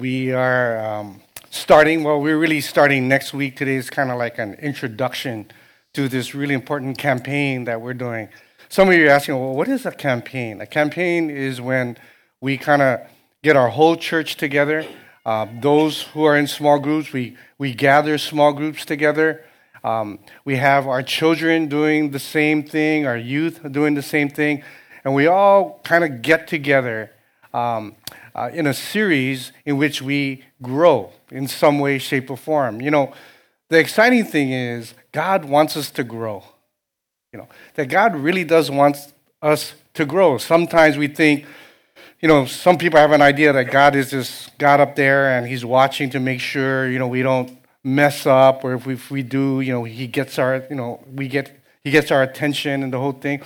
We are um, starting, well, we're really starting next week. Today is kind of like an introduction to this really important campaign that we're doing. Some of you are asking, well, what is a campaign? A campaign is when we kind of get our whole church together. Uh, those who are in small groups, we, we gather small groups together. Um, we have our children doing the same thing, our youth doing the same thing, and we all kind of get together um, uh, in a series in which we grow in some way, shape, or form. You know, the exciting thing is God wants us to grow. You know, that God really does want us to grow. Sometimes we think, you know, some people have an idea that God is just God up there and He's watching to make sure, you know, we don't mess up, or if we, if we do, you know, He gets our, you know, we get He gets our attention and the whole thing.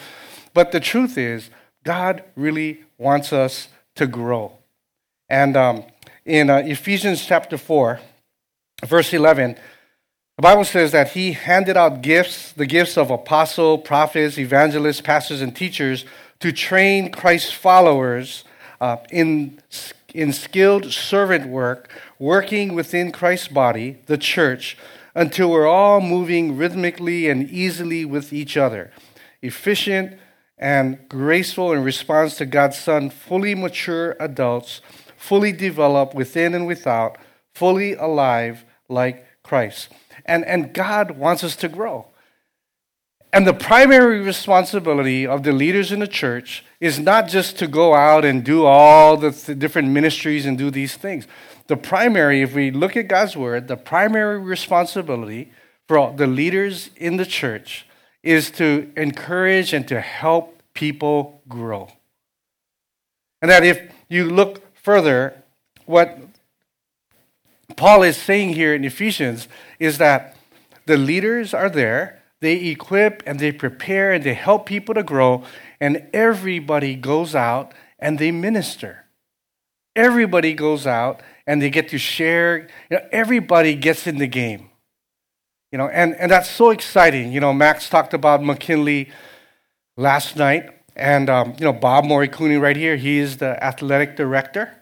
But the truth is, God really wants us to grow. And um, in uh, Ephesians chapter 4, verse 11, the Bible says that he handed out gifts, the gifts of apostle, prophets, evangelists, pastors, and teachers to train Christ's followers uh, in, in skilled servant work, working within Christ's body, the church, until we're all moving rhythmically and easily with each other, efficient and graceful in response to God's Son, fully mature adults fully developed within and without, fully alive like Christ. And, and God wants us to grow. And the primary responsibility of the leaders in the church is not just to go out and do all the th- different ministries and do these things. The primary, if we look at God's word, the primary responsibility for the leaders in the church is to encourage and to help people grow. And that if you look further, what Paul is saying here in Ephesians is that the leaders are there, they equip and they prepare and they help people to grow, and everybody goes out and they minister. Everybody goes out and they get to share. You know, everybody gets in the game. You know, and, and that's so exciting. You know, Max talked about McKinley last night. And, um, you know, Bob Morikuni right here, he is the athletic director,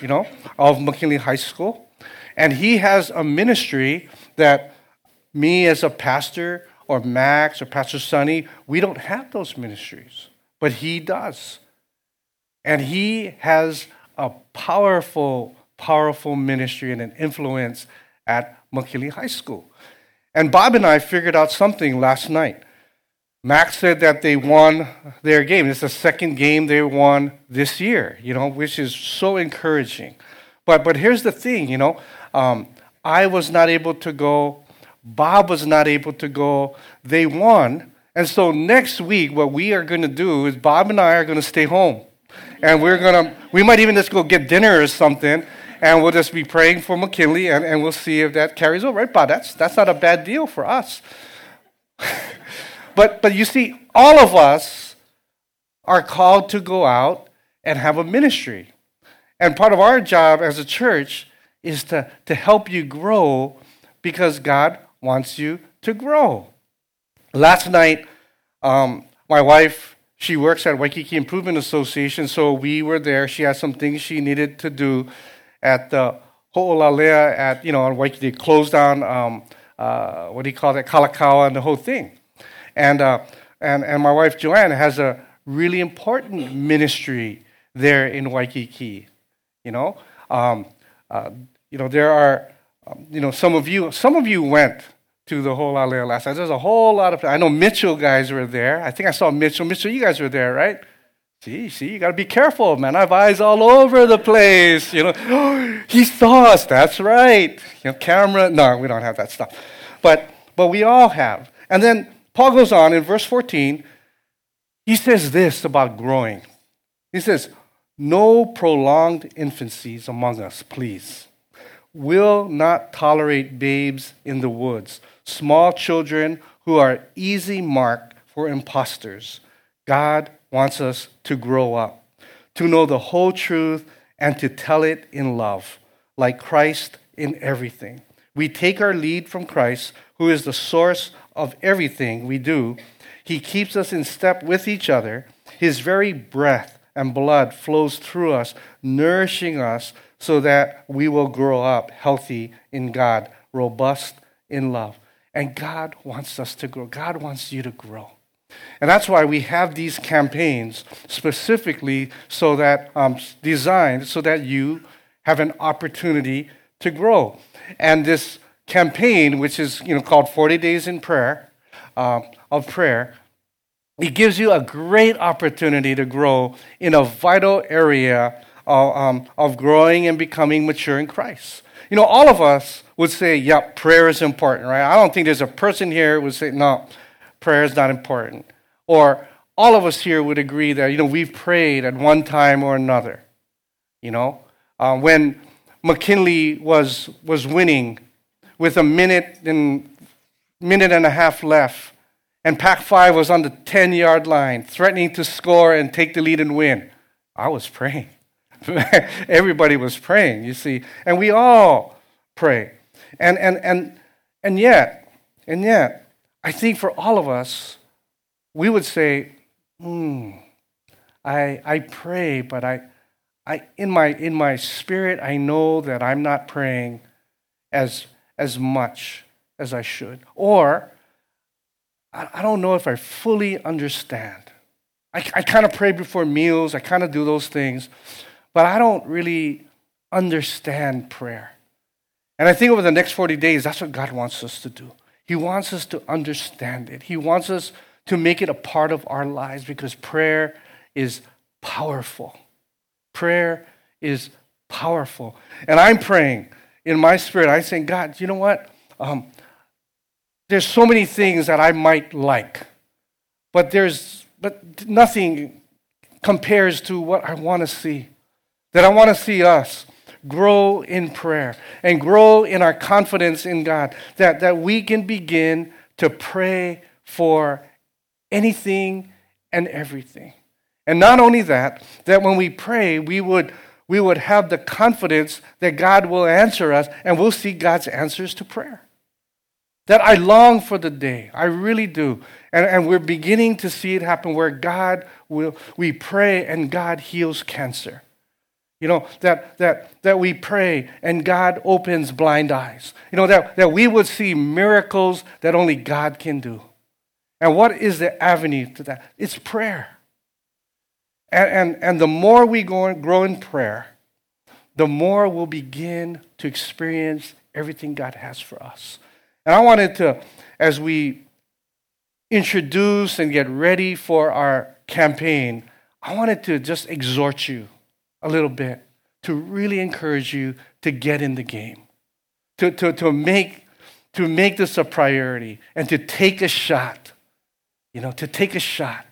you know, of McKinley High School. And he has a ministry that me as a pastor or Max or Pastor Sonny, we don't have those ministries, but he does. And he has a powerful, powerful ministry and an influence at McKinley High School. And Bob and I figured out something last night. Max said that they won their game. It's the second game they won this year, you know, which is so encouraging. But, but here's the thing, you know, um, I was not able to go, Bob was not able to go. They won. And so next week, what we are going to do is Bob and I are going to stay home. And we're going to, we might even just go get dinner or something. And we'll just be praying for McKinley and, and we'll see if that carries over. Right, Bob? That's, that's not a bad deal for us. But, but you see, all of us are called to go out and have a ministry. And part of our job as a church is to, to help you grow because God wants you to grow. Last night, um, my wife, she works at Waikiki Improvement Association, so we were there. She had some things she needed to do at the Ho'olaule'a at, you know, on Waikiki. They closed down, um, uh, what do you call that, Kalakaua and the whole thing. And, uh, and, and my wife Joanne has a really important ministry there in Waikiki. You know, um, uh, you know there are, um, you know, some of you, some of you went to the Ho'olaule'a last night. There's a whole lot of. I know Mitchell guys were there. I think I saw Mitchell. Mitchell, you guys were there, right? See, see, you got to be careful, man. I have eyes all over the place. You know, he saw us. That's right. You know, camera. No, we don't have that stuff, but but we all have. And then Paul goes on in verse 14, he says this about growing. He says, No prolonged infancies among us, please. Will not tolerate babes in the woods, small children who are easy mark for impostors. God wants us to grow up, to know the whole truth, and to tell it in love, like Christ in everything. We take our lead from Christ, who is the source of everything we do. He keeps us in step with each other. His very breath and blood flows through us, nourishing us so that we will grow up healthy in God, robust in love. And God wants us to grow. God wants you to grow. And that's why we have these campaigns specifically so that um, designed so that you have an opportunity to grow. And this campaign, which is you know called 40 Days in Prayer, uh, of prayer, it gives you a great opportunity to grow in a vital area of, um, of growing and becoming mature in Christ. You know, all of us would say, "Yep, prayer is important," right? I don't think there's a person here who would say, "No, prayer is not important," or all of us here would agree that you know we've prayed at one time or another. You know, uh, when McKinley was was winning with a minute and minute and a half left, and Pac 5 was on the 10 yard line, threatening to score and take the lead and win. I was praying. Everybody was praying, you see. And we all pray. And, and, and, and yet, and yet, I think for all of us, we would say, hmm, I, I pray, but I, I, in, my, in my spirit, I know that I'm not praying as, as much as I should. Or, I, don't know if I fully understand. I, I kind of pray before meals, I kind of do those things, but I don't really understand prayer. And I think over the next 40 days, that's what God wants us to do. He wants us to understand it. He wants us to make it a part of our lives because prayer is powerful. Prayer is powerful. And I'm praying in my spirit. I'm saying, God, you know what? Um, there's so many things that I might like, but there's but nothing compares to what I want to see. That I want to see us grow in prayer and grow in our confidence in God. That, that we can begin to pray for anything and everything. And not only that, that when we pray, we would, we would have the confidence that God will answer us and we'll see God's answers to prayer. That I long for the day. I really do. And, and we're beginning to see it happen where God will, we pray and God heals cancer. You know, that, that, that we pray and God opens blind eyes. You know, that, that we would see miracles that only God can do. And what is the avenue to that? It's prayer. And, and, and the more we go, grow in prayer, the more we'll begin to experience everything God has for us. And I wanted to, as we introduce and get ready for our campaign, I wanted to just exhort you a little bit to really encourage you to get in the game, to, to, to, make, to make this a priority and to take a shot. You know, to take a shot.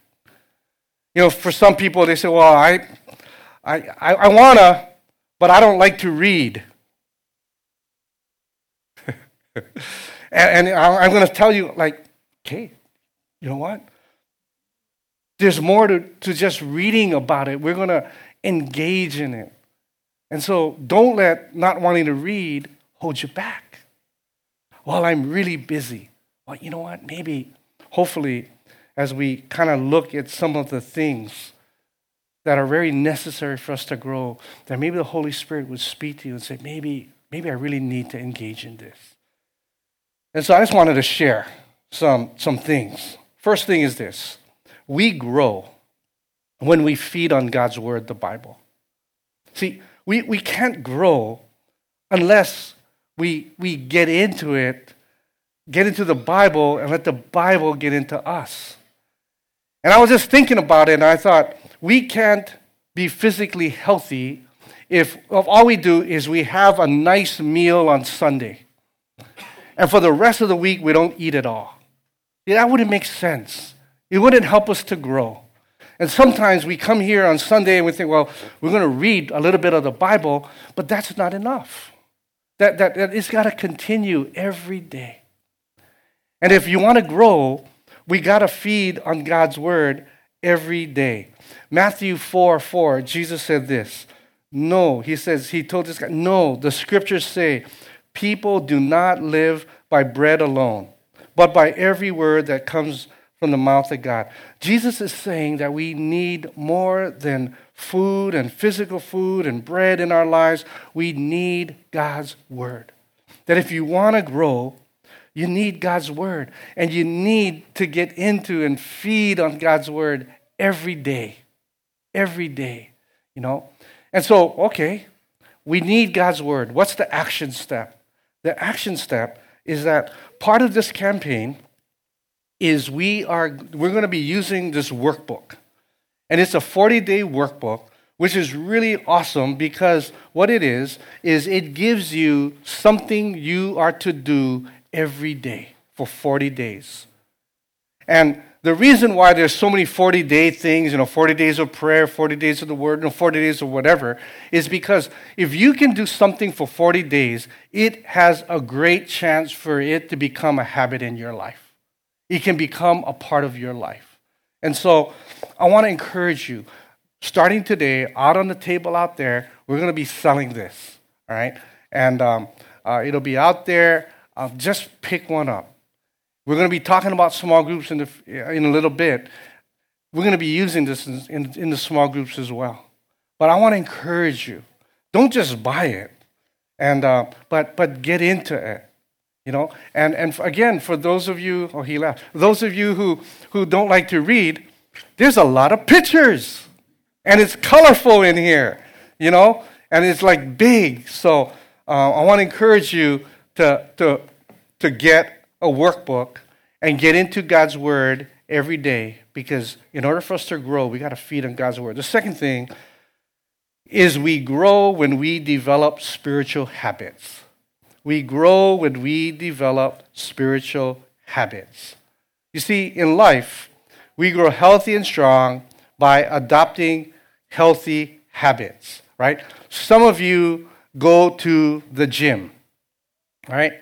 You know, for some people, they say, well, I, I, I, want to, but I don't like to read. And, and I'm going to tell you, like, okay, you know what? There's more to, to just reading about it. We're going to engage in it. And so don't let not wanting to read hold you back. Well, I'm really busy. Well, you know what? Maybe, hopefully, as we kind of look at some of the things that are very necessary for us to grow, that maybe the Holy Spirit would speak to you and say, maybe, maybe I really need to engage in this. And so I just wanted to share some, some things. First thing is this we grow when we feed on God's word, the Bible. See, we, we can't grow unless we, we get into it, get into the Bible, and let the Bible get into us. And I was just thinking about it, and I thought, we can't be physically healthy if, if all we do is we have a nice meal on Sunday and for the rest of the week we don't eat at all. Yeah, that wouldn't make sense. It wouldn't help us to grow. And sometimes we come here on Sunday and we think, well, we're going to read a little bit of the Bible, but that's not enough. That, that, that it's got to continue every day. And if you want to grow, we got to feed on God's word every day. Matthew 4 4, Jesus said this. No, he says, he told this guy, no, the scriptures say, People do not live by bread alone, but by every word that comes from the mouth of God. Jesus is saying that we need more than food and physical food and bread in our lives, we need God's word. That if you want to grow, you need God's word. And you need to get into and feed on God's word every day. Every day, you know? And so, okay, we need God's word. What's the action step? The action step is that part of this campaign is we are we're going to be using this workbook. And it's a 40-day workbook which is really awesome because what it is is it gives you something you are to do every day for 40 days. And the reason why there's so many 40 day things, you know, 40 days of prayer, 40 days of the word, you know, 40 days of whatever, is because if you can do something for 40 days, it has a great chance for it to become a habit in your life. It can become a part of your life. And so I want to encourage you, starting today, out on the table out there, we're going to be selling this, all right? And um, uh, it'll be out there. Uh, just pick one up. We're going to be talking about small groups in, the, in a little bit. We're going to be using this in, in, in the small groups as well. But I want to encourage you don't just buy it, and, uh, but, but get into it. You know, and, and again, for those of you, oh, he left. Those of you who, who don't like to read, there's a lot of pictures, and it's colorful in here, you know, and it's like big. So uh, I want to encourage you to, to, to get a workbook and get into God's Word every day because in order for us to grow, we got to feed on God's Word. The second thing is we grow when we develop spiritual habits. We grow when we develop spiritual habits. You see, in life, we grow healthy and strong by adopting healthy habits, right? Some of you go to the gym, right?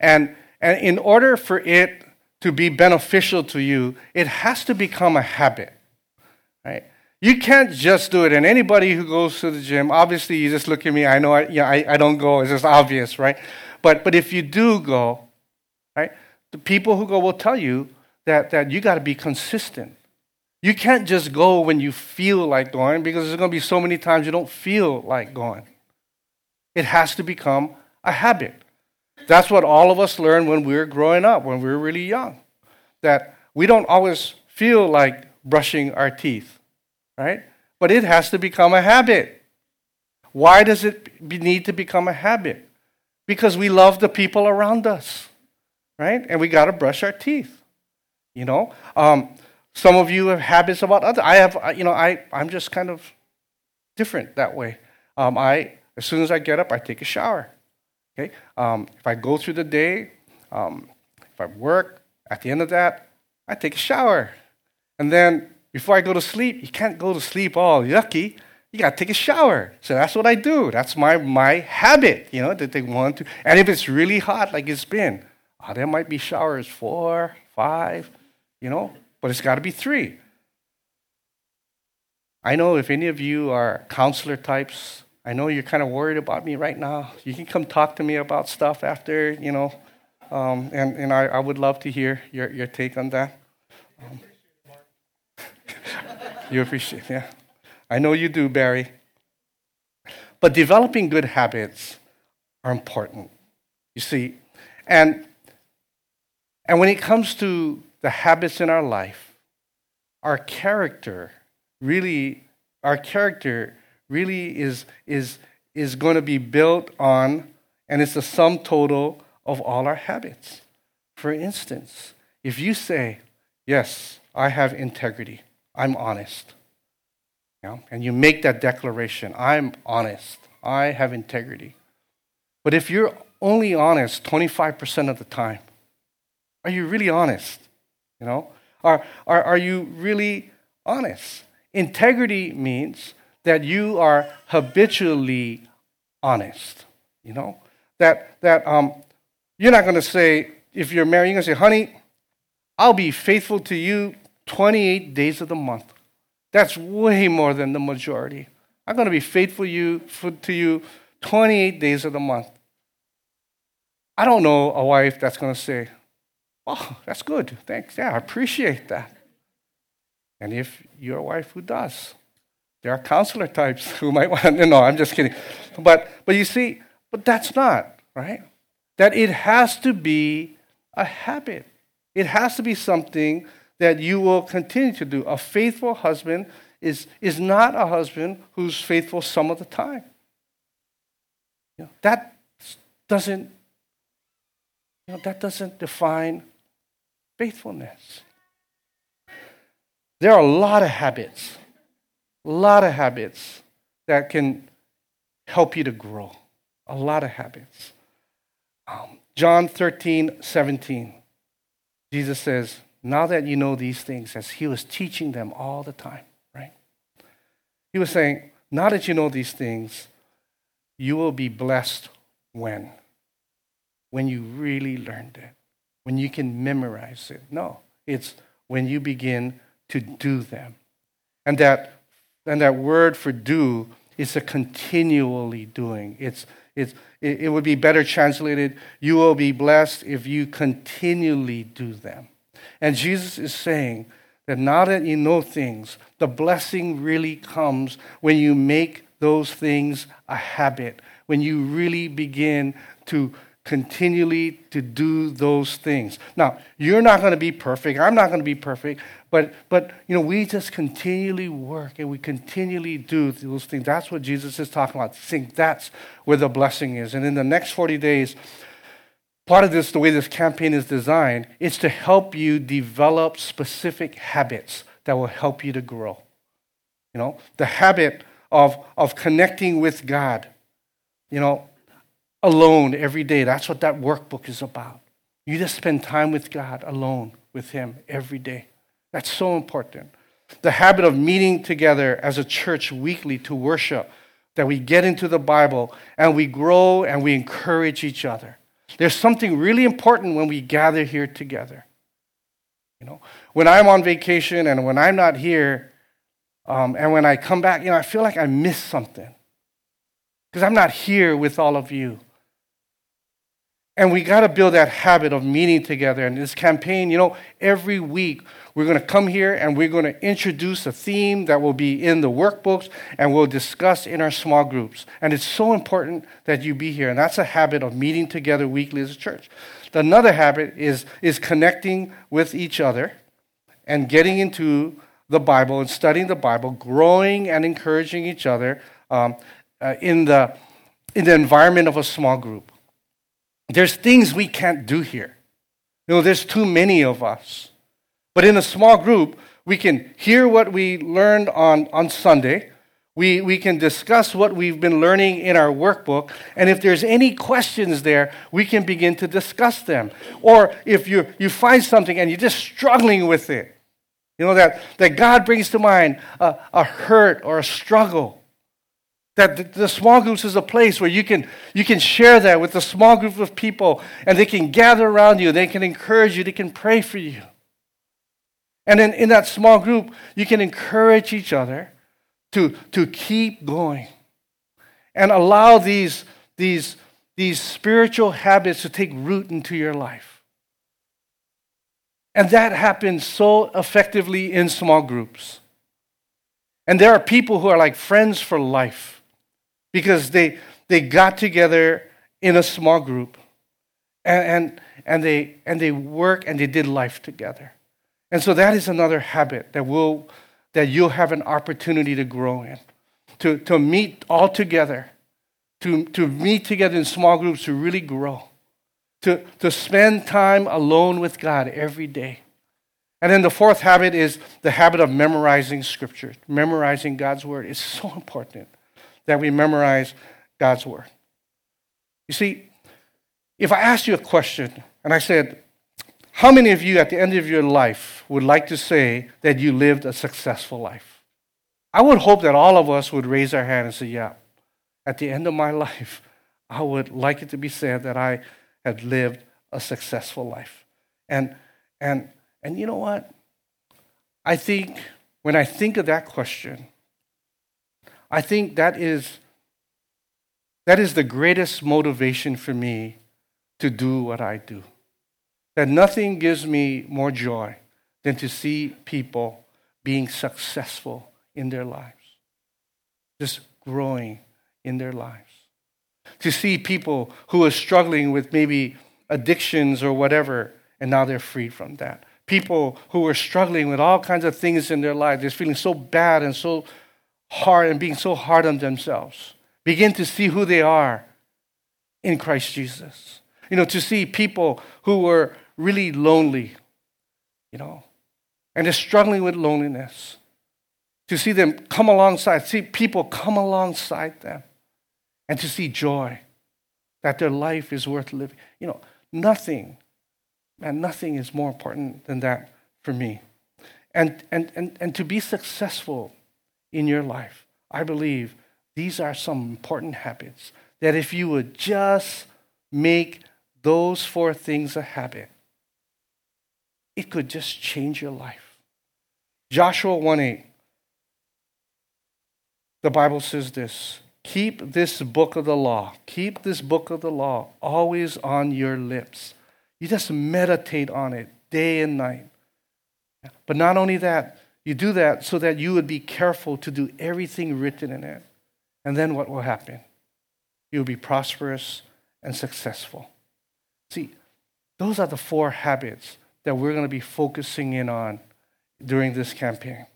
And and in order for it to be beneficial to you, it has to become a habit, right? You can't just do it. And anybody who goes to the gym, obviously, you just look at me. I know I, yeah, I, I don't go. It's just obvious, right? But, but if you do go, right, the people who go will tell you that, that you got to be consistent. You can't just go when you feel like going because there's going to be so many times you don't feel like going. It has to become a habit. That's what all of us learned when we were growing up, when we were really young. That we don't always feel like brushing our teeth, right? But it has to become a habit. Why does it need to become a habit? Because we love the people around us, right? And we got to brush our teeth. You know, um, some of you have habits about others. I have, you know, I I'm just kind of different that way. Um, I as soon as I get up, I take a shower. Okay? Um, if I go through the day, um, if I work, at the end of that, I take a shower. And then before I go to sleep, you can't go to sleep all yucky. You got to take a shower. So that's what I do. That's my, my habit, you know, to take one, two. And if it's really hot, like it's been, oh, there might be showers four, five, you know, but it's got to be three. I know if any of you are counselor types, I know you're kind of worried about me right now. You can come talk to me about stuff after, you know, um, and, and I, I would love to hear your, your take on that. Um, you appreciate yeah. I know you do, Barry. But developing good habits are important, you see. And, and when it comes to the habits in our life, our character really, our character really is, is, is going to be built on, and it's the sum total of all our habits. For instance, if you say, Yes, I have integrity, I'm honest, you know, and you make that declaration, I'm honest, I have integrity. But if you're only honest 25% of the time, are you really honest? You know? Are, are, are you really honest? Integrity means that you are habitually honest. You know? That, that um, you're not going to say, if you're married, you're going to say, honey, I'll be faithful to you 28 days of the month. That's way more than the majority. I'm going to be faithful you, to you 28 days of the month. I don't know a wife that's going to say, Oh, that's good. Thanks. Yeah, I appreciate that. And if you're a wife who does, There are counselor types who might want to, no, I'm just kidding. But, but you see, but that's not, right? That it has to be a habit. It has to be something that you will continue to do. A faithful husband is, is not a husband who's faithful some of the time. You know, that doesn't you know, that doesn't define faithfulness. There are a lot of habits, a lot of habits that can help you to grow. A lot of habits. Um, John 13, 17. Jesus says, Now that you know these things, as he was teaching them all the time, right? He was saying, Now that you know these things, you will be blessed when? When you really learned it, when you can memorize it. No, it's when you begin to do them. And that, and that word for do is a continually doing. It's, it's, it, would be better translated, you will be blessed if you continually do them. And Jesus is saying that now that you know things, the blessing really comes when you make those things a habit, when you really begin to continually to do those things. Now, you're not going to be perfect. I'm not going to be perfect. But, but, you know, we just continually work and we continually do those things. That's what Jesus is talking about. Think that's where the blessing is. And in the next 40 days, part of this, the way this campaign is designed, is to help you develop specific habits that will help you to grow. You know, the habit of, of connecting with God. You know, alone every day. That's what that workbook is about. You just spend time with God alone with Him every day. That's so important. The habit of meeting together as a church weekly to worship, that we get into the Bible and we grow and we encourage each other. There's something really important when we gather here together. You know, when I'm on vacation and when I'm not here, um, and when I come back, you know, I feel like I missed something because I'm not here with all of you. And we got to build that habit of meeting together. And this campaign, you know, every week we're going to come here and we're going to introduce a theme that will be in the workbooks and we'll discuss in our small groups. And it's so important that you be here. And that's a habit of meeting together weekly as a church. Another habit is, is connecting with each other and getting into the Bible and studying the Bible, growing and encouraging each other um, uh, in, the, in the environment of a small group. There's things we can't do here. You know, there's too many of us. But in a small group, we can hear what we learned on, on Sunday. We, we can discuss what we've been learning in our workbook. And if there's any questions there, we can begin to discuss them. Or if you, you find something and you're just struggling with it, you know, that, that God brings to mind a, a hurt or a struggle. That the, small groups is a place where you can, you can share that with a small group of people and they can gather around you, they can encourage you, they can pray for you. And then in that small group, you can encourage each other to, to keep going and allow these, these, these spiritual habits to take root into your life. And that happens so effectively in small groups. And there are people who are like friends for life because they, they got together in a small group and, and, and, they, and they work and they did life together. And so that is another habit that, will, that you'll have an opportunity to grow in, to, to meet all together, to, to meet together in small groups to really grow, to, to spend time alone with God every day. And then the fourth habit is the habit of memorizing scripture, memorizing God's word is so important that we memorize God's word. You see, if I asked you a question and I said, How many of you at the end of your life would like to say that you lived a successful life? I would hope that all of us would raise our hand and say, Yeah, at the end of my life, I would like it to be said that I had lived a successful life. And, and, and you know what? I think when I think of that question, I think that is, that is the greatest motivation for me to do what I do. That nothing gives me more joy than to see people being successful in their lives. just growing in their lives. To see people who are struggling with maybe addictions or whatever, and now they're freed from that. People who are struggling with all kinds of things in their lives, they're feeling so bad and so hard and being so hard on themselves. Begin to see who they are in Christ Jesus. You know, to see people who were really lonely, you know, and they're struggling with loneliness. To see them come alongside, see people come alongside them, and to see joy that their life is worth living. You know, nothing, man, nothing is more important than that for me. And, and, and, and to be successful in your life, I believe these are some important habits that if you would just make those four things a habit, it could just change your life. Joshua 1 8, the Bible says this Keep this book of the law, keep this book of the law always on your lips. You just meditate on it day and night. But not only that, you do that so that you would be careful to do everything written in it. And then what will happen? You'll be prosperous and successful. See, those are the four habits that we're going to be focusing in on during this campaign.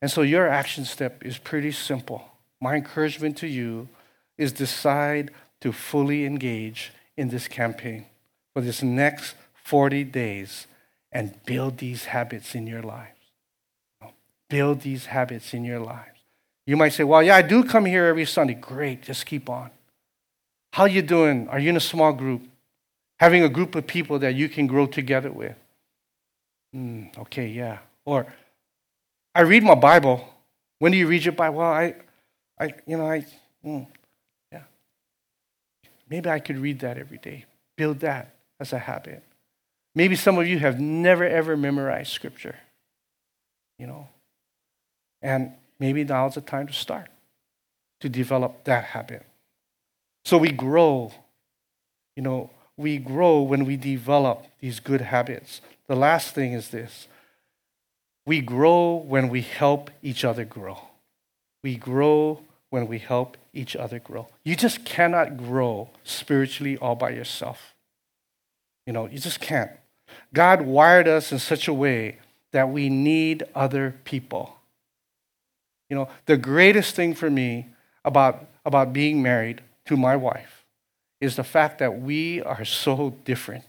And so your action step is pretty simple. My encouragement to you is decide to fully engage in this campaign for this next 40 days and build these habits in your lives. Build these habits in your lives. You might say, "Well, yeah, I do come here every Sunday." Great, just keep on. How you doing? Are you in a small group? Having a group of people that you can grow together with. Mm, okay, yeah. Or I read my Bible. When do you read your Bible? Well, I, I, you know, I, mm, yeah. Maybe I could read that every day. Build that as a habit. Maybe some of you have never ever memorized scripture. You know, and maybe now's the time to start to develop that habit. So we grow. You know, we grow when we develop these good habits. The last thing is this we grow when we help each other grow. We grow when we help each other grow. You just cannot grow spiritually all by yourself. You know, you just can't. God wired us in such a way that we need other people. You know, the greatest thing for me about, about being married to my wife is the fact that we are so different.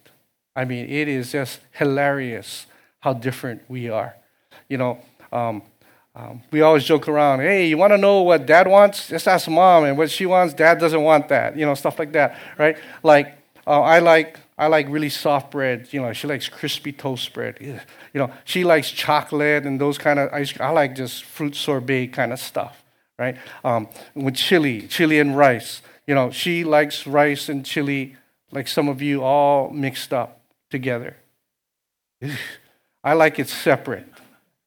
I mean, it is just hilarious how different we are. You know, um, um, we always joke around, hey, you want to know what dad wants? Just ask mom, and what she wants, dad doesn't want that. You know, stuff like that, right? Like, uh, I like I like really soft bread. You know, she likes crispy toast bread. You know, she likes chocolate and those kind of ice. I like just fruit sorbet kind of stuff, right? Um, with chili, chili and rice. You know, she likes rice and chili, like some of you, all mixed up together. I like it separate.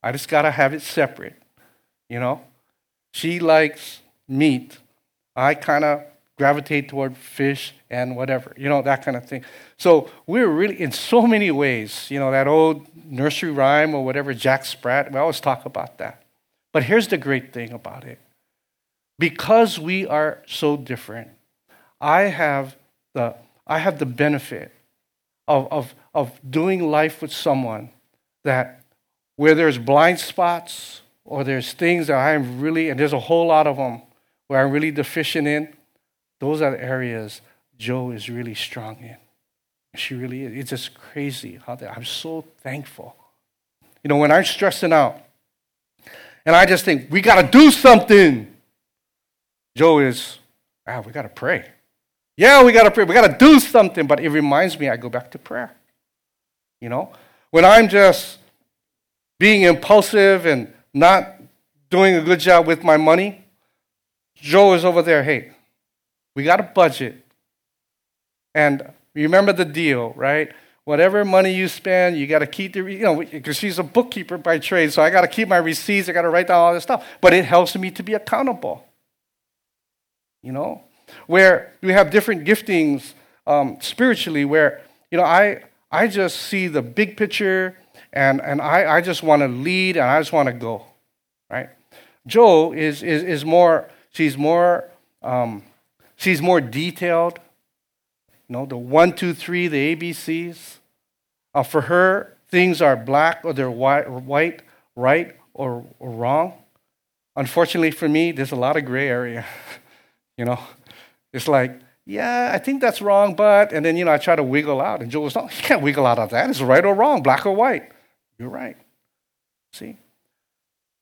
I just gotta have it separate. You know, she likes meat. I kind of gravitate toward fish and whatever, you know, that kind of thing. So we're really, in so many ways, you know, that old nursery rhyme or whatever, Jack Sprat, we always talk about that. But here's the great thing about it because we are so different, I have the, I have the benefit of, of, of doing life with someone that where there's blind spots or there's things that I'm really, and there's a whole lot of them where I'm really deficient in, those are the areas Joe is really strong in. She really is. It's just crazy how that, I'm so thankful. You know, when I'm stressing out and I just think, we got to do something, Joe is, ah, we got to pray. Yeah, we got to pray. We got to do something. But it reminds me, I go back to prayer. You know, when I'm just being impulsive and not doing a good job with my money, Joe is over there, hey, we got a budget. And remember the deal, right? Whatever money you spend, you got to keep the, you know, because she's a bookkeeper by trade, so I got to keep my receipts, I got to write down all this stuff. But it helps me to be accountable. You know? Where we have different giftings um, spiritually, where, you know, I, I just see the big picture and, and I, I just want to lead and I just want to go, right? Joe is, is, is more she's more, um, she's more detailed. You know, the one, two, three, the ABCs. Uh, for her, things are black or they're white, white right or, or wrong. Unfortunately for me, there's a lot of gray area. you know, it's like, yeah, I think that's wrong, but, and then, you know, I try to wiggle out. And Joe was, no, you can't wiggle out of that. It's right or wrong, black or white. You're right. See?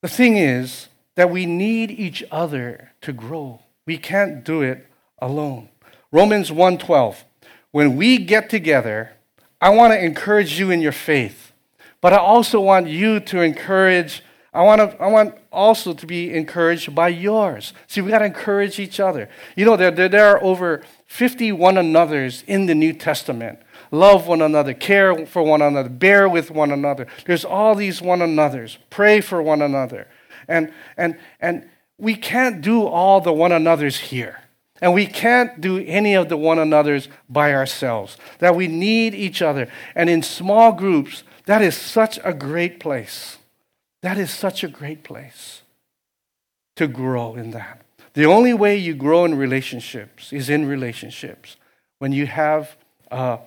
The thing is that we need each other to grow. We can't do it alone. Romans 1:12. When we get together, I want to encourage you in your faith, but I also want you to encourage I want, to, I want also to be encouraged by yours. See, we got to encourage each other. You know, there, there, there are over 50 one another's in the New Testament. Love one another, care for one another, bear with one another. There's all these one another's. Pray for one another. And, and, and we can't do all the one another's here. And we can't do any of the one another's by ourselves. That we need each other. And in small groups, that is such a great place. That is such a great place to grow in that. The only way you grow in relationships is in relationships. When you have, uh,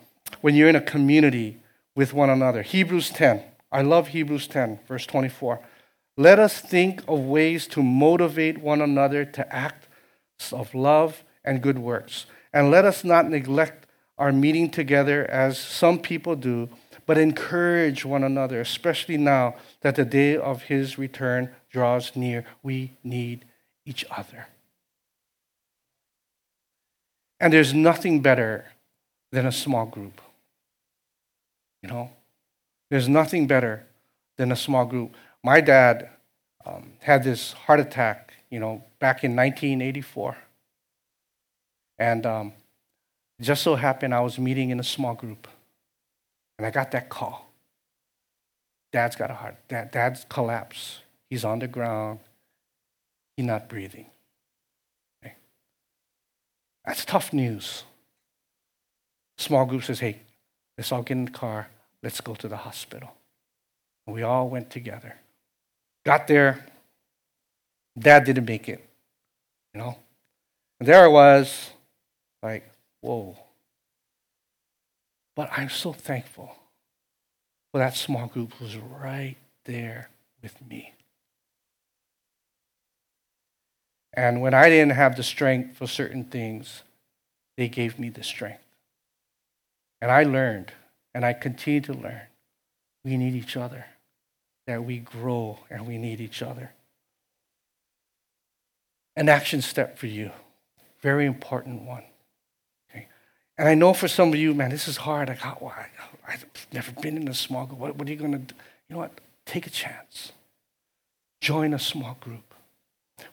when you're in a community with one another. Hebrews 10. I love Hebrews 10, verse 24. Let us think of ways to motivate one another to acts of love and good works. And let us not neglect our meeting together as some people do but encourage one another, especially now that the day of his return draws near. We need each other. And there's nothing better than a small group. You know, there's nothing better than a small group. My dad um, had this heart attack, you know, back in 1984. And um, just so happened I was meeting in a small group. And I got that call. Dad's got a heart. Dad, dad's collapsed. He's on the ground. He's not breathing. Okay. That's tough news. Small group says, hey, let's all get in the car. Let's go to the hospital. And we all went together. Got there. Dad didn't make it. You know? And there I was, like, whoa. But I'm so thankful for that small group who was right there with me. And when I didn't have the strength for certain things, they gave me the strength. And I learned, and I continue to learn, we need each other, that we grow and we need each other. An action step for you, very important one. And I know for some of you, man, this is hard. Like, oh, I, I've never been in a small group. What, what are you going to do? You know what? Take a chance. Join a small group.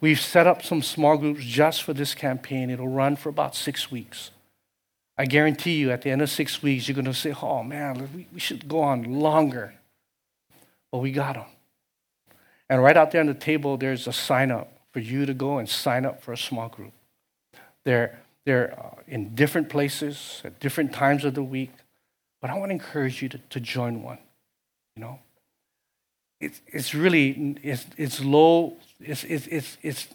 We've set up some small groups just for this campaign. It'll run for about six weeks. I guarantee you, at the end of six weeks, you're going to say, oh, man, we, we should go on longer. But we got them. And right out there on the table, there's a sign up for you to go and sign up for a small group. There, they're uh, in different places at different times of the week. But I want to encourage you to, to join one. You know, it's, it's really it's, it's low. It's, it's, it's, it's,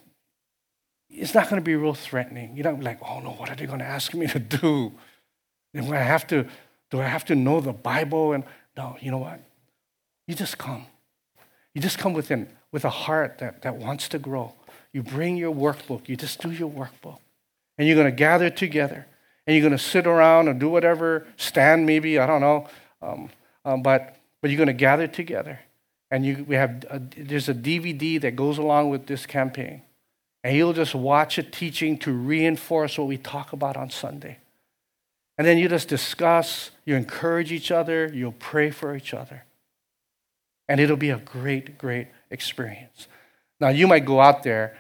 it's not going to be real threatening. You're not like, oh no, what are they going to ask me to do? And I have to, do I have to know the Bible? And no, you know what? You just come. You just come with, an, with a heart that, that wants to grow. You bring your workbook. You just do your workbook and you're going to gather together and you're going to sit around and do whatever, stand maybe, I don't know, um, um, but, but you're going to gather together. And you, we have a, there's a DVD that goes along with this campaign. And you'll just watch a teaching to reinforce what we talk about on Sunday. And then you just discuss, you encourage each other, you'll pray for each other. And it'll be a great, great experience. Now, you might go out there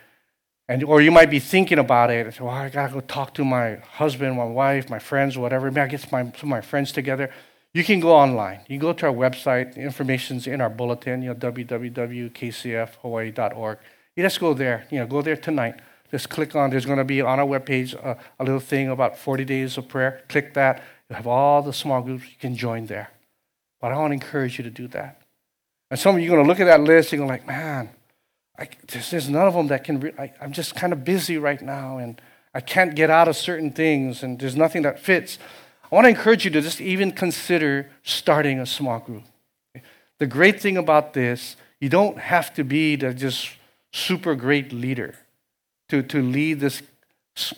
and, or you might be thinking about it. Well, I got to go talk to my husband, my wife, my friends, whatever. Maybe I get my, some of my friends together. You can go online. You go to our website. The information's in our bulletin, you know, www.kcfhawaii.org. You just go there. You know, go there tonight. Just click on, there's going to be on our webpage a, a little thing about 40 days of prayer. Click that. You have all the small groups. You can join there. But I want to encourage you to do that. And some of you are going to look at that list and going like, man, I, there's, there's, none of them that can, re- I, I'm just kind of busy right now and I can't get out of certain things and there's nothing that fits. I want to encourage you to just even consider starting a small group. The great thing about this, you don't have to be the just super great leader to, to lead this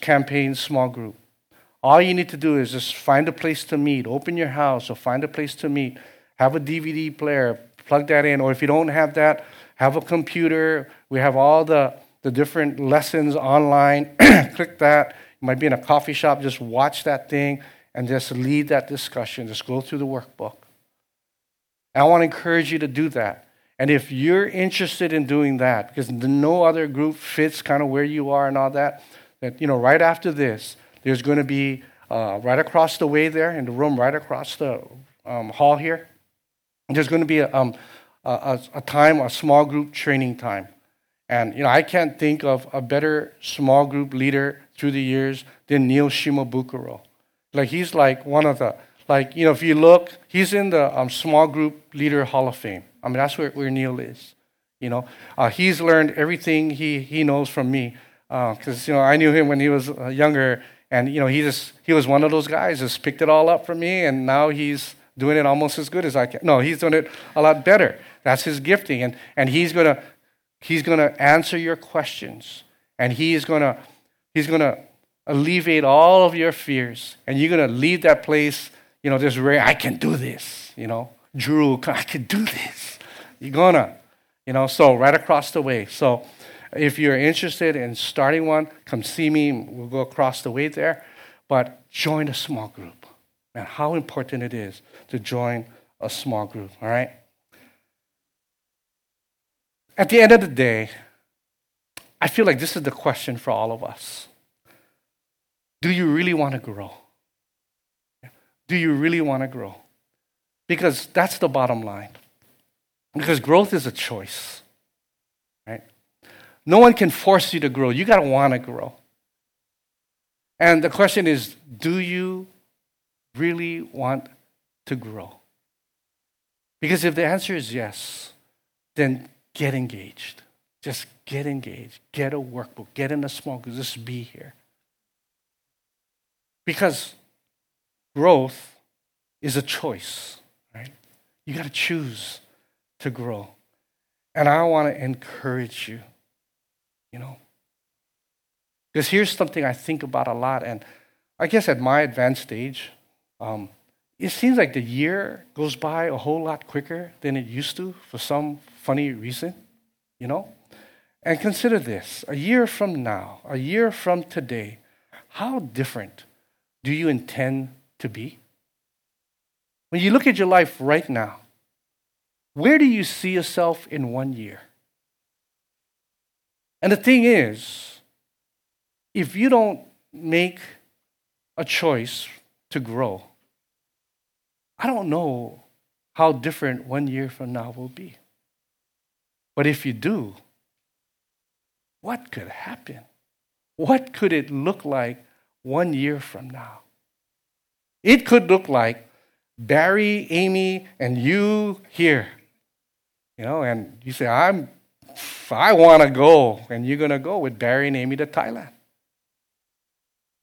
campaign small group. All you need to do is just find a place to meet, open your house or find a place to meet, have a DVD player, plug that in, or if you don't have that, have a computer. We have all the, the different lessons online. Click that. You might be in a coffee shop, just watch that thing and just lead that discussion. Just go through the workbook. I want to encourage you to do that. And if you're interested in doing that, because no other group fits kind of where you are and all that, that, you know, right after this, there's going to be uh, right across the way there in the room, right across the um, hall here, there's going to be a, um, a, a time, a small group training time. And, you know, I can't think of a better small group leader through the years than Neil Shimabukuro. Like, he's like one of the, like, you know, if you look, he's in the um, small group leader hall of fame. I mean, that's where, where Neil is. You know, uh, he's learned everything he, he knows from me. Because, uh, you know, I knew him when he was uh, younger, and, you know, he just, he was one of those guys, just picked it all up from me, and now he's doing it almost as good as I can. No, he's doing it a lot better. That's his gifting. And, and he's going to he's gonna answer your questions. And he is going he's to alleviate all of your fears. And you're going to leave that place, you know, this rare, I can do this, you know. Drew, I can do this. You're going to, you know, so right across the way. So if you're interested in starting one, come see me. We'll go across the way there. But join a small group. And how important it is to join a small group, all right? At the end of the day, I feel like this is the question for all of us. Do you really want to grow? Do you really want to grow? Because that's the bottom line. Because growth is a choice, right? No one can force you to grow. You got to want to grow. And the question is do you really want to grow? Because if the answer is yes, then get engaged. Just get engaged. Get a workbook. Get in a small group. Just be here. Because growth is a choice, right? You got to choose to grow. And I want to encourage you, you know. Because here's something I think about a lot. And I guess at my advanced stage, um, it seems like the year goes by a whole lot quicker than it used to for some funny reason, you know? And consider this a year from now, a year from today, how different do you intend to be? When you look at your life right now, where do you see yourself in one year? And the thing is, if you don't make a choice to grow, I don't know how different one year from now will be. But if you do, what could happen? What could it look like one year from now? It could look like Barry, Amy, and you here. You know, and you say, I'm I want to go, and you're gonna go with Barry and Amy to Thailand.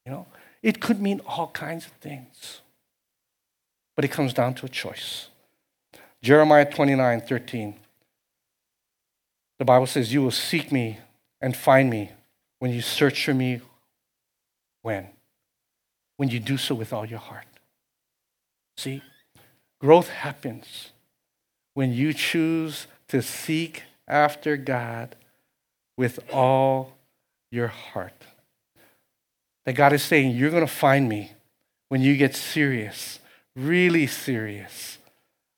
You know, it could mean all kinds of things. But it comes down to a choice. Jeremiah 29 13. The Bible says, You will seek me and find me when you search for me. When? When you do so with all your heart. See, growth happens when you choose to seek after God with all your heart. That God is saying, You're going to find me when you get serious really serious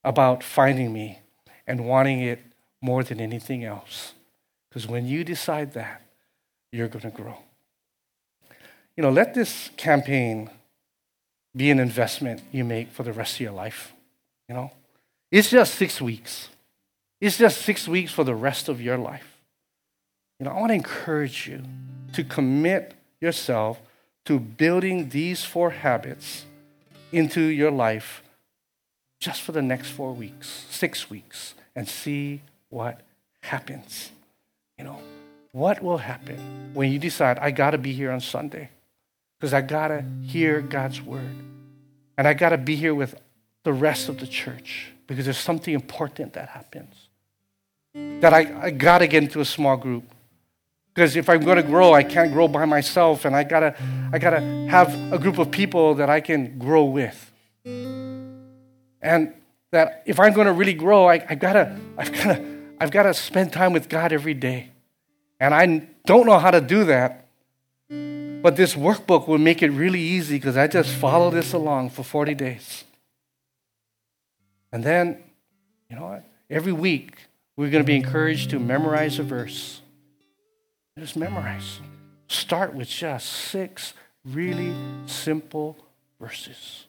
about finding me and wanting it more than anything else. Because when you decide that, you're going to grow. You know, let this campaign be an investment you make for the rest of your life. You know, it's just six weeks. It's just six weeks for the rest of your life. You know, I want to encourage you to commit yourself to building these four habits into your life just for the next four weeks, six weeks, and see what happens. You know, what will happen when you decide, I got to be here on Sunday? Because I got to hear God's word. And I got to be here with the rest of the church because there's something important that happens. That I, I got to get into a small group. Because if I'm going to grow, I can't grow by myself, and I gotta, I gotta have a group of people that I can grow with. And that if I'm going to really grow, I, I gotta, I've gotta, I've gotta spend time with God every day. And I don't know how to do that, but this workbook will make it really easy because I just follow this along for 40 days. And then, you know what? Every week, we're going to be encouraged to memorize a verse. Just memorize. Start with just six really simple verses.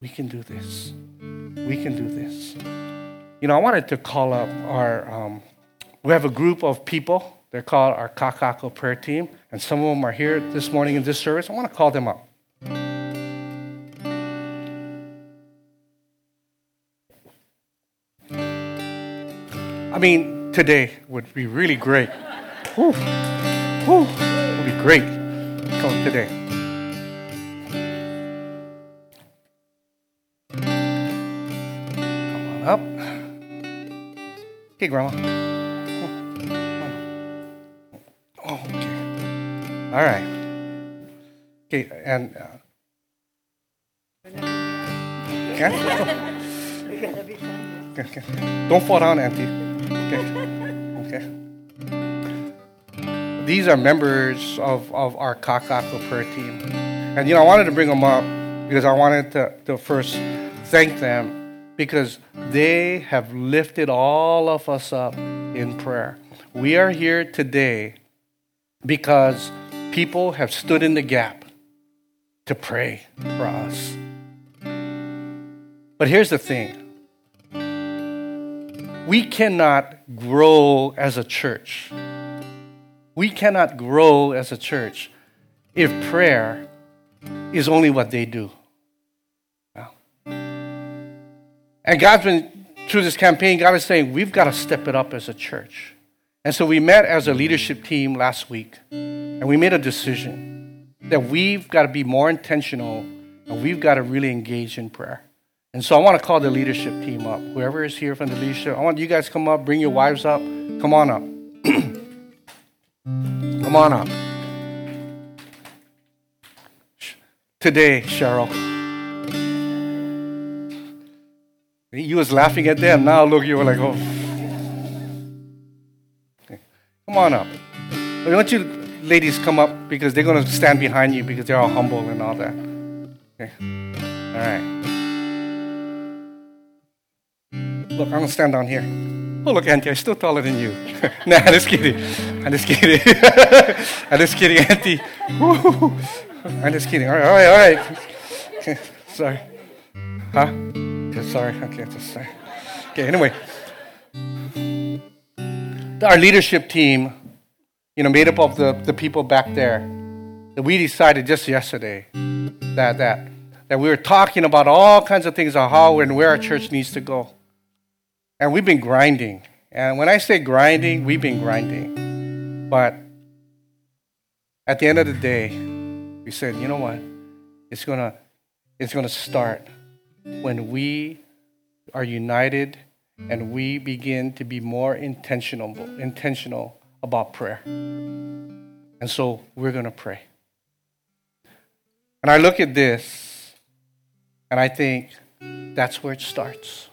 We can do this. We can do this. You know, I wanted to call up our, um, we have a group of people. They're called our Kaka'ako prayer team, and some of them are here this morning in this service. I want to call them up. I mean, today would be really great. Whew. Whew. It would be great. Come today. Come on up. Hey, Grandma. Oh, okay. All right. Okay, and. Uh, okay. okay. Don't fall down, Auntie. Okay. Okay these are members of, of our Kaka'ako prayer team. And, you know, I wanted to bring them up because I wanted to, to first thank them because they have lifted all of us up in prayer. We are here today because people have stood in the gap to pray for us. But here's the thing we cannot grow as a church we cannot grow as a church if prayer is only what they do. And God's been, through this campaign, God is saying, we've got to step it up as a church. And so we met as a leadership team last week, and we made a decision that we've got to be more intentional and we've got to really engage in prayer. And so I want to call the leadership team up. Whoever is here from the leadership, I want you guys to come up, bring your wives up. Come on up. Come on up. Today, Cheryl. You was laughing at them. Now look, you were like, oh. Come on up. I want you ladies come up because they're going to stand behind you because they're all humble and all that. Okay. All right. Look, I'm going to stand down here. Oh, look, Auntie, I'm still taller than you. nah, I'm just kidding. I'm just kidding. I'm just kidding, Auntie. I'm just kidding. All right, all right, all right. Sorry. Huh? Okay, sorry. Okay, just sorry. Okay, anyway. Our leadership team, you know, made up of the, the people back there, that we decided just yesterday that, that, that we were talking about all kinds of things on how and where our church needs to go. And we've been grinding. And when I say grinding, we've been grinding. But at the end of the day, we said, you know what? It's gonna it's gonna start when we are united and we begin to be more intentional intentional about prayer. And so we're gonna pray. And I look at this and I think that's where it starts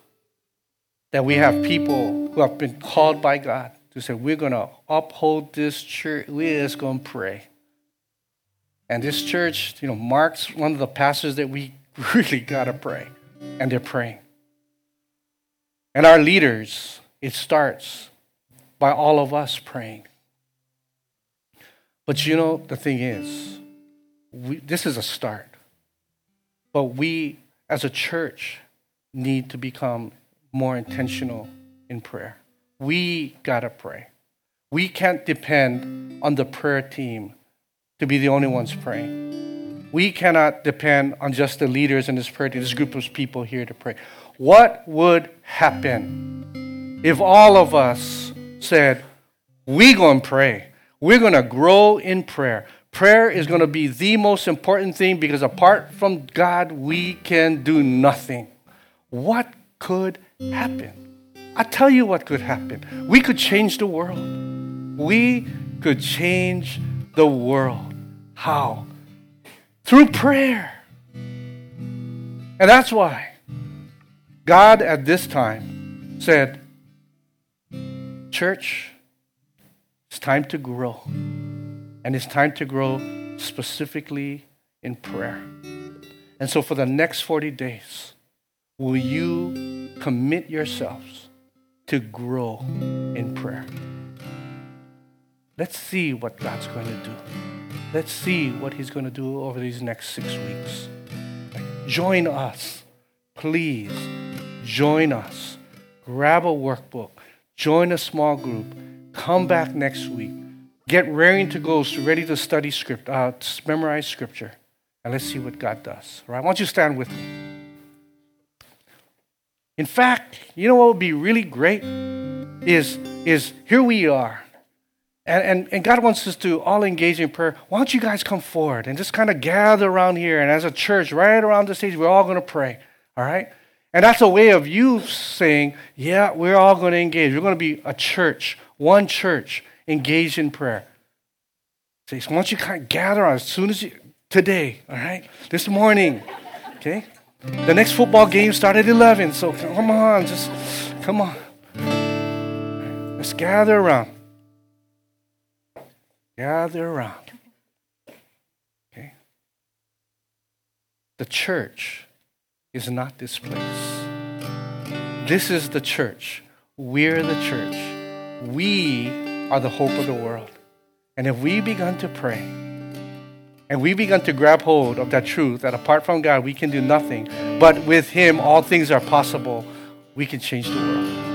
that we have people who have been called by God to say, we're going to uphold this church. We're just going to pray. And this church, you know, marks one of the passages that we really got to pray. And they're praying. And our leaders, it starts by all of us praying. But you know, the thing is, we, this is a start. But we, as a church, need to become more intentional in prayer. We got to pray. We can't depend on the prayer team to be the only ones praying. We cannot depend on just the leaders in this prayer team, this group of people here to pray. What would happen if all of us said, We're going to pray. We're going to grow in prayer. Prayer is going to be the most important thing because apart from God, we can do nothing. What could happen? I tell you what could happen. We could change the world. We could change the world. How? Through prayer. And that's why God at this time said, Church, it's time to grow. And it's time to grow specifically in prayer. And so for the next 40 days, will you commit yourselves to grow in prayer? Let's see what God's going to do. Let's see what He's going to do over these next six weeks. Join us. Please join us. Grab a workbook. Join a small group. Come back next week. Get raring to go, ready to study script, uh, memorize scripture, and let's see what God does. All right? Why don't you stand with me? In fact, you know what would be really great is, is here we are. And, and, and God wants us to all engage in prayer. Why don't you guys come forward and just kind of gather around here? And as a church, right around the stage, we're all going to pray. All right? And that's a way of you saying, yeah, we're all going to engage. We're going to be a church, one church, engaged in prayer. So why don't you kind of gather on as soon as you, today, all right? This morning, okay? The next football game started at 11, so come on, just come on. Let's gather around. Gather around. Okay? The church is not this place. This is the church. We're the church. We are the hope of the world. And if we begun to pray, and we begun to grab hold of that truth that apart from God we can do nothing, but with Him all things are possible, we can change the world.